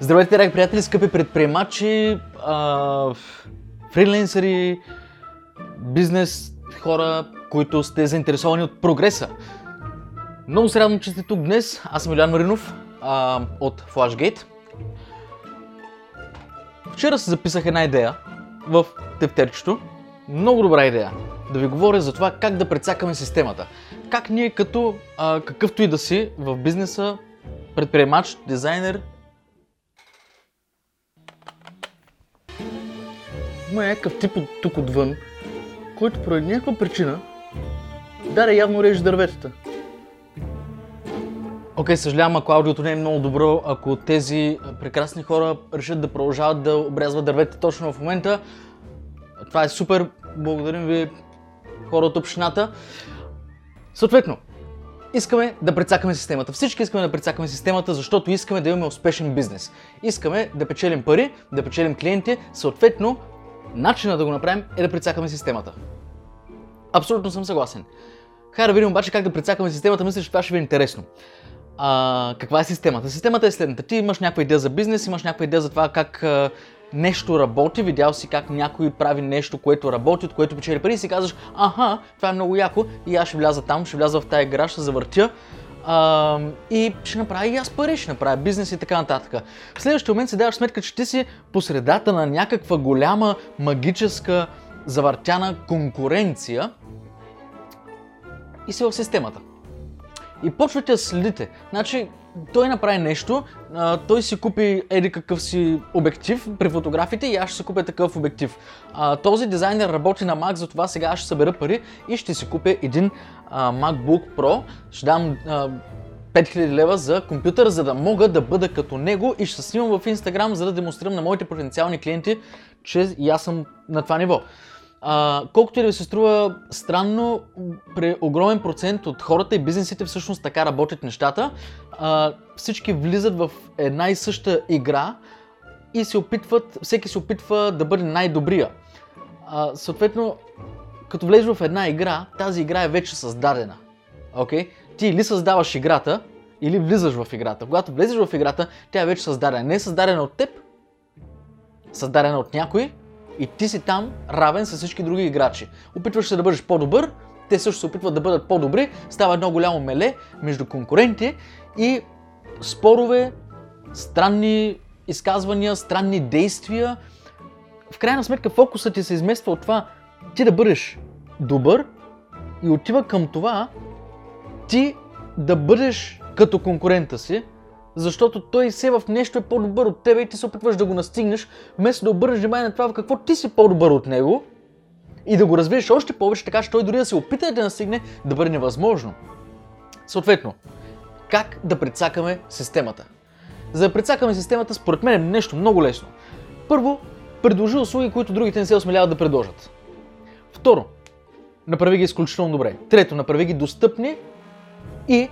Здравейте, драги приятели, скъпи предприемачи, фриленсери, бизнес хора, които сте заинтересовани от прогреса. Много се радвам, че сте тук днес. Аз съм Илян Маринов а, от Flashgate. Вчера се записах една идея в тефтерчето. Много добра идея. Да ви говоря за това как да прецакаме системата. Как ние като а, какъвто и да си в бизнеса, предприемач, дизайнер, Има някакъв тип от тук отвън, който поради някаква причина даде явно реже дърветата. Окей, okay, съжалявам, ако аудиото не е много добро, ако тези прекрасни хора решат да продължават да обрязват дървета точно в момента. Това е супер, благодарим ви хора от общината. Съответно, искаме да прецакаме системата. Всички искаме да прецакаме системата, защото искаме да имаме успешен бизнес. Искаме да печелим пари, да печелим клиенти, съответно Начина да го направим е да прецакаме системата. Абсолютно съм съгласен. Хайде да видим обаче как да прецакаме системата, мисля, че това ще ви е интересно. А, каква е системата? Системата е следната. Ти имаш някаква идея за бизнес, имаш някаква идея за това как нещо работи, видял си как някой прави нещо, което работи, от което печели пари и си казваш, аха, това е много яко и аз ще вляза там, ще вляза в тази игра, ще завъртя а, и ще направя и аз пари, ще направя бизнес и така нататък. В следващия момент си даваш сметка, че ти си по средата на някаква голяма магическа завъртяна конкуренция и си в системата. И почвате да следите. Значи, той направи нещо, а, той си купи еди какъв си обектив при фотографите и аз ще си купя такъв обектив. А, този дизайнер работи на Mac, затова сега аз ще събера пари и ще си купя един а, MacBook Pro. Ще дам а, 5000 лева за компютър, за да мога да бъда като него и ще снимам в Instagram, за да демонстрирам на моите потенциални клиенти, че и аз съм на това ниво. А, колкото и да ви се струва странно, при огромен процент от хората и бизнесите всъщност така работят нещата. А, всички влизат в една и съща игра и се опитват, всеки се опитва да бъде най-добрия. А, съответно, като влезеш в една игра, тази игра е вече създадена. Okay? Ти или създаваш играта, или влизаш в играта. Когато влезеш в играта, тя е вече създадена. Не е създадена от теб, създадена от някой, и ти си там равен с всички други играчи. Опитваш се да бъдеш по-добър, те също се опитват да бъдат по-добри, става едно голямо меле между конкуренти и спорове, странни изказвания, странни действия. В крайна сметка фокусът ти се измества от това ти да бъдеш добър и отива към това ти да бъдеш като конкурента си, защото той се в нещо е по-добър от тебе и ти се опитваш да го настигнеш, вместо да обърнеш внимание на това в какво ти си по-добър от него и да го развиеш още повече, така че той дори да се опита да настигне, да бъде невъзможно. Съответно, как да прецакаме системата? За да прецакаме системата, според мен е нещо много лесно. Първо, предложи услуги, които другите не се осмеляват да предложат. Второ, направи ги изключително добре. Трето, направи ги достъпни и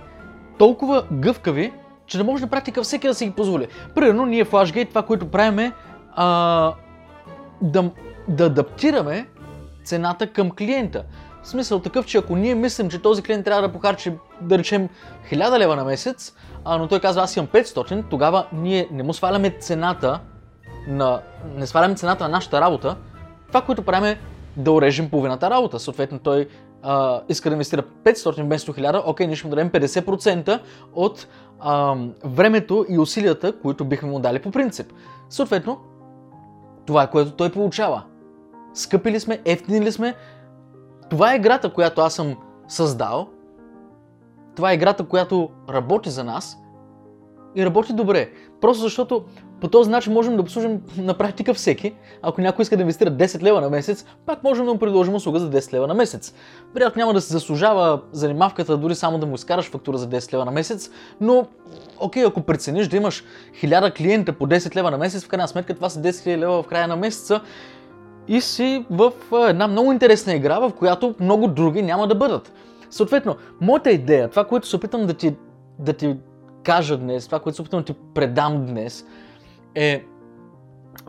толкова гъвкави, че да може на практика всеки да си ги позволи. Примерно ние в Flashgate това, което правим е а, да, да адаптираме цената към клиента. В смисъл такъв, че ако ние мислим, че този клиент трябва да похарчи, да речем, 1000 лева на месец, а, но той казва, аз имам 500, тогава ние не му сваляме цената на, не сваляме цената на нашата работа. Това, което правим е да урежем половината работа. Съответно, той а, иска да инвестира 500 вместо 1000, окей, ние ще му дадем 50% от а, времето и усилията, които бихме му дали по принцип. Съответно, това е което той получава. Скъпи ли сме, ефтини ли сме, това е играта, която аз съм създал. Това е играта, която работи за нас и работи добре. Просто защото по този начин можем да обслужим на практика всеки. Ако някой иска да инвестира 10 лева на месец, пак можем да му предложим услуга за 10 лева на месец. Вероятно няма да се заслужава занимавката, дори само да му изкараш фактура за 10 лева на месец, но окей, ако прецениш да имаш 1000 клиента по 10 лева на месец, в крайна сметка това са 10 000 лева в края на месеца и си в една много интересна игра, в която много други няма да бъдат. Съответно, моята идея, това, което се опитам да ти, да ти кажа днес, това, което се опитам да ти предам днес, е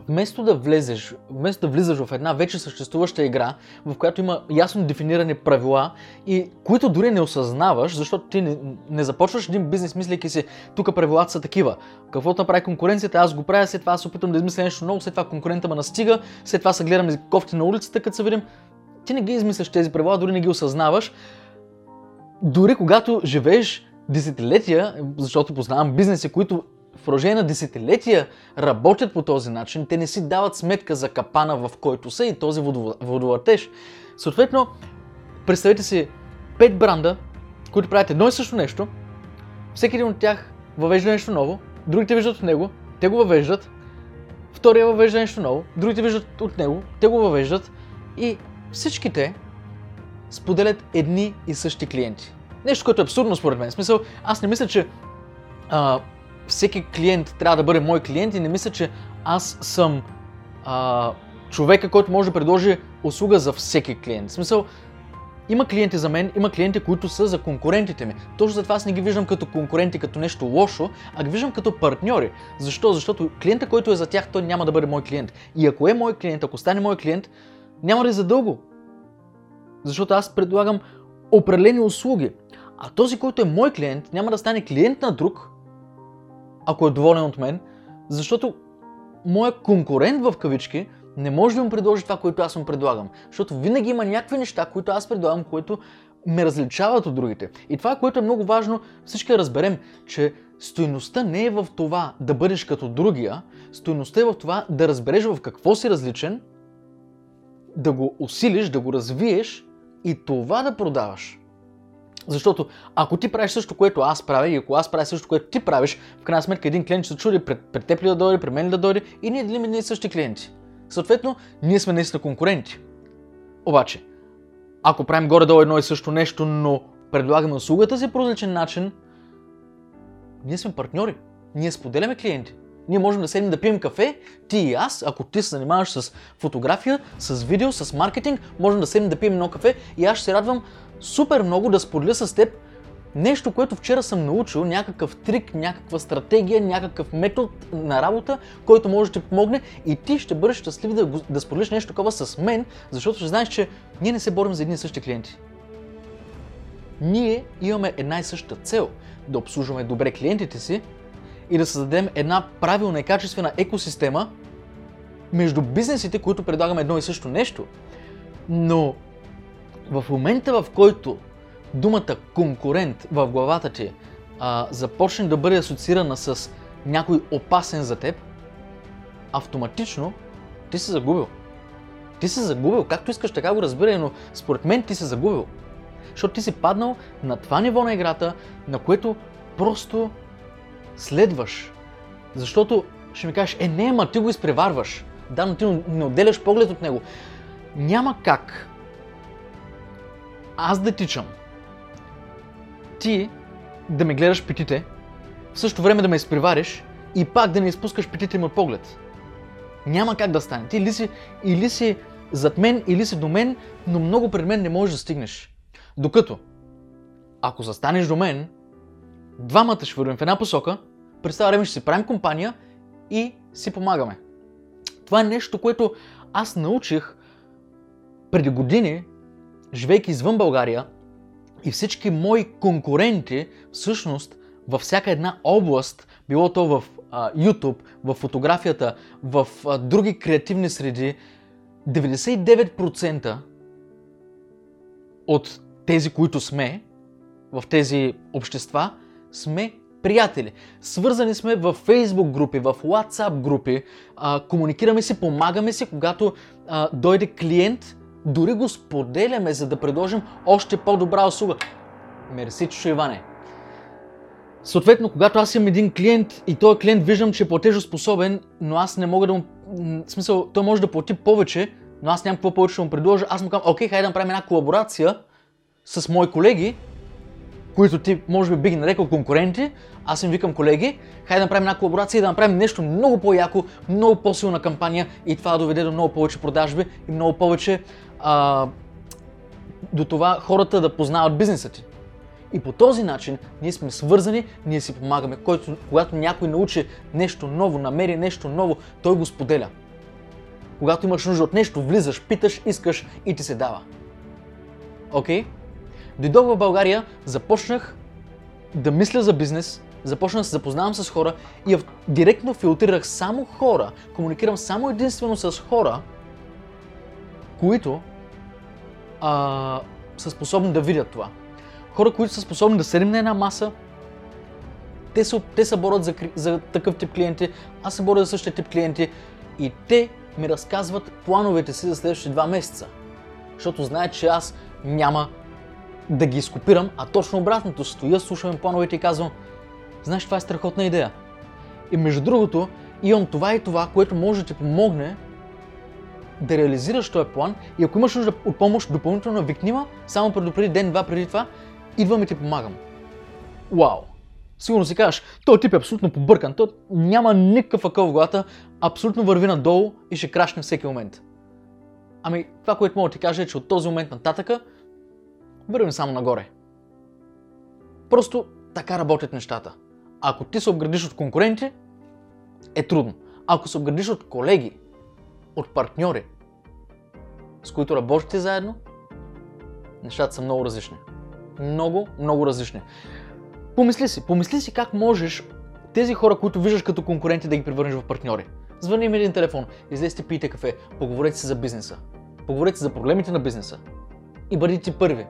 вместо да влезеш, вместо да влизаш в една вече съществуваща игра, в която има ясно дефинирани правила и които дори не осъзнаваш, защото ти не, не започваш един бизнес, мислейки си, тук правилата са такива. Каквото направи конкуренцията, аз го правя, след това аз опитвам да измисля нещо ново, след това конкурента ме настига, след това се гледаме кофти на улицата, като се видим. Ти не ги измисляш тези правила, дори не ги осъзнаваш. Дори когато живееш десетилетия, защото познавам бизнеси, които в продължение на десетилетия работят по този начин, те не си дават сметка за капана, в който са и този водовъртеж. Съответно, представете си пет бранда, които правят едно и също нещо, всеки един от тях въвежда нещо ново, другите виждат от него, те го въвеждат, втория въвежда нещо ново, другите виждат от него, те го въвеждат и всичките споделят едни и същи клиенти. Нещо, което е абсурдно според мен. Смисъл, аз не мисля, че а, всеки клиент трябва да бъде мой клиент и не мисля, че аз съм а, човека, който може да предложи услуга за всеки клиент. Смисъл, има клиенти за мен, има клиенти, които са за конкурентите ми. Точно затова аз не ги виждам като конкуренти, като нещо лошо, а ги виждам като партньори. Защо? Защото клиента, който е за тях, той няма да бъде мой клиент. И ако е мой клиент, ако стане мой клиент, няма да е задълго. Защото аз предлагам определени услуги. А този, който е мой клиент, няма да стане клиент на друг, ако е доволен от мен, защото моя конкурент в кавички не може да му предложи това, което аз му предлагам. Защото винаги има някакви неща, които аз предлагам, които ме различават от другите. И това, което е много важно, всички разберем, че стойността не е в това да бъдеш като другия, стойността е в това да разбереш в какво си различен, да го усилиш, да го развиеш и това да продаваш. Защото ако ти правиш също, което аз правя и ако аз правя също, което ти правиш, в крайна сметка един клиент ще се чуди пред, пред теб ли да дойде, пред мен ли да дойде и ние делим едни същи клиенти. Съответно, ние сме наистина конкуренти. Обаче, ако правим горе-долу едно и също нещо, но предлагаме услугата си по различен начин, ние сме партньори. Ние споделяме клиенти. Ние можем да седнем да пием кафе, ти и аз, ако ти се занимаваш с фотография, с видео, с маркетинг, можем да седнем да пием едно кафе и аз ще се радвам супер много да споделя с теб нещо, което вчера съм научил, някакъв трик, някаква стратегия, някакъв метод на работа, който може да ти помогне и ти ще бъдеш щастлив да, да споделиш нещо такова с мен, защото ще знаеш, че ние не се борим за едни и същи клиенти. Ние имаме една и съща цел да обслужваме добре клиентите си и да създадем една правилна и качествена екосистема между бизнесите, които предлагаме едно и също нещо. Но в момента, в който думата конкурент в главата ти а, започне да бъде асоциирана с някой опасен за теб, автоматично ти си загубил. Ти си загубил, както искаш така го разбирай, но според мен ти си загубил. Защото ти си паднал на това ниво на играта, на което просто следваш. Защото ще ми кажеш, е не, ма ти го изпреварваш. Да, но ти не отделяш поглед от него. Няма как аз да тичам, ти да ме гледаш петите, в същото време да ме изпревариш и пак да не изпускаш петите ми поглед. Няма как да стане. Ти или си, или си зад мен, или си до мен, но много пред мен не можеш да стигнеш. Докато, ако застанеш до мен, двамата ще вървим в една посока, през това ще си правим компания и си помагаме. Това е нещо, което аз научих преди години, живейки извън България, и всички мои конкуренти, всъщност, във всяка една област, било то в а, YouTube, в фотографията, в а, други креативни среди, 99% от тези, които сме в тези общества, сме приятели. Свързани сме в Facebook групи, в WhatsApp групи, а, комуникираме си, помагаме си, когато а, дойде клиент дори го споделяме, за да предложим още по-добра услуга. Мерси, Чушо Иване. Съответно, когато аз имам един клиент и този клиент виждам, че е платежоспособен, но аз не мога да му... В смисъл, той може да плати повече, но аз нямам какво повече да му предложа, аз му казвам, окей, хайде да направим една колаборация с мои колеги, които ти може би би ги нарекал конкуренти, аз им викам колеги, хайде да направим една колаборация и да направим нещо много по-яко, много по-силна кампания и това да доведе до много повече продажби и много повече а, до това хората да познават бизнеса ти. И по този начин ние сме свързани, ние си помагаме. Който, когато някой научи нещо ново, намери нещо ново, той го споделя. Когато имаш нужда от нещо, влизаш, питаш, искаш и ти се дава. Окей? Okay? Дойдох в България, започнах да мисля за бизнес, започнах да се запознавам с хора и директно филтрирах само хора, комуникирам само единствено с хора, които а, са способни да видят това. Хора, които са способни да седим на една маса, те се, те се борят за, за такъв тип клиенти, аз се боря за същия тип клиенти и те ми разказват плановете си за следващите два месеца. Защото знаят, че аз няма да ги изкопирам, а точно обратното. Стоя, слушам плановете и казвам, знаеш, това е страхотна идея. И между другото, имам това и това, което може да ти помогне да реализираш този план и ако имаш нужда от помощ, допълнително викни ма, само предупреди ден-два преди това, идвам и ти помагам. Вау! Сигурно си кажеш, този тип е абсолютно побъркан, той няма никакъв акъл в главата, абсолютно върви надолу и ще крашне всеки момент. Ами, това, което мога да ти кажа е, че от този момент нататъка вървим само нагоре. Просто така работят нещата. Ако ти се обградиш от конкуренти, е трудно. Ако се обградиш от колеги, от партньори, с които работите заедно, нещата са много различни. Много, много различни. Помисли си, помисли си как можеш тези хора, които виждаш като конкуренти, да ги превърнеш в партньори. Звъни им един телефон, излезте, пийте кафе, поговорете си за бизнеса. Поговорете за проблемите на бизнеса. И бъдете първи.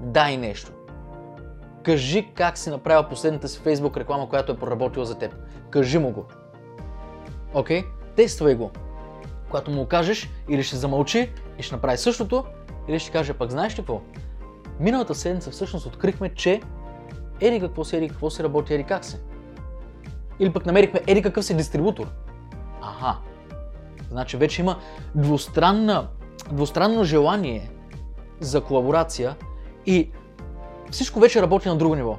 Дай нещо. Кажи как си направил последната си Facebook реклама, която е проработила за теб. Кажи му го. Окей? Okay? Тествай го. Когато му кажеш, или ще замълчи и ще направи същото, или ще каже, пък знаеш ли какво? Миналата седмица всъщност открихме, че ери какво си, ери какво си работи, ери как се. Или пък намерихме ери какъв си дистрибутор. Аха. Значи вече има двустранна, двустранно желание за колаборация и всичко вече работи на друго ниво.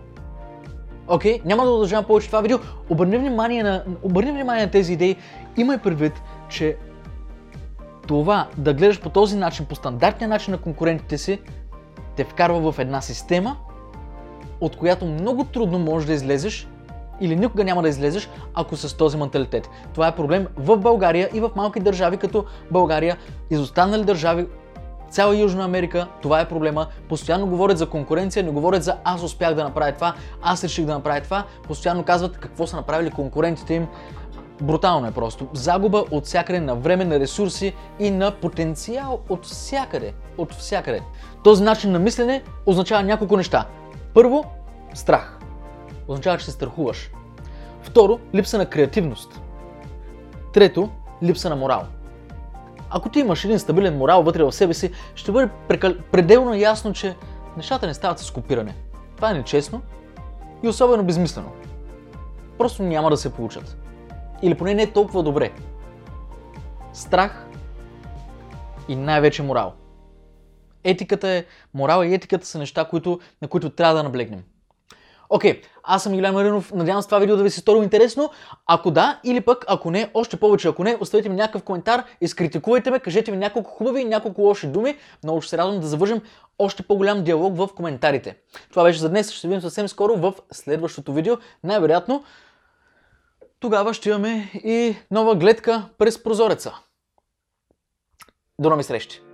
Окей, okay? няма да удължавам повече това видео. Обърни внимание на, обърни внимание на тези идеи. Имай предвид, че това да гледаш по този начин, по стандартния начин на конкурентите си, те вкарва в една система, от която много трудно можеш да излезеш или никога няма да излезеш, ако с този менталитет. Това е проблем в България и в малки държави като България, изостанали държави, цяла Южна Америка, това е проблема. Постоянно говорят за конкуренция, не говорят за аз успях да направя това, аз реших да направя това. Постоянно казват какво са направили конкурентите им. Брутално е просто. Загуба от всякъде на време, на ресурси и на потенциал от всякъде. От всякъде. Този начин на мислене означава няколко неща. Първо, страх. Означава, че се страхуваш. Второ, липса на креативност. Трето, липса на морал. Ако ти имаш един стабилен морал вътре в себе си, ще бъде прекал... пределно ясно, че нещата не стават с копиране. Това е нечестно и особено безмислено. Просто няма да се получат. Или поне не толкова добре. Страх и най-вече морал. Етиката е, морал и етиката са неща, които, на които трябва да наблегнем. Окей, okay, аз съм Илян Маринов, надявам се това видео да ви се сторило интересно. Ако да, или пък ако не, още повече ако не, оставете ми някакъв коментар, изкритикувайте ме, кажете ми няколко хубави и няколко лоши думи. Много ще се радвам да завържем още по-голям диалог в коментарите. Това беше за днес, ще се видим съвсем скоро в следващото видео. Най-вероятно тогава ще имаме и нова гледка през прозореца. До нови срещи!